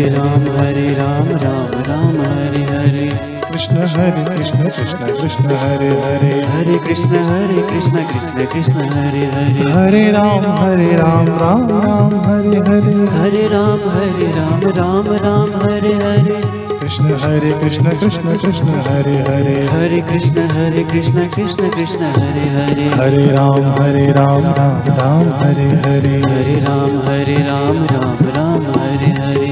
Hare Hare Ram Hare Ram Ram Ram Hare Hare Krishna Hare Krishna Krishna Krishna Hare Hare Hare Krishna Hare Krishna Krishna Krishna Hare Hare Hare Ram Hare Ram Ram Ram Hare Hare Hare Ram Hare Ram Ram Ram Hare Hare Krishna Hare Krishna Krishna Krishna Hare Hare Hare Krishna Hare Krishna Krishna Krishna Hare Hare Hare Ram Hare Ram Ram Ram Hare Hare Hare Ram Hare Ram Ram Ram Hare Hare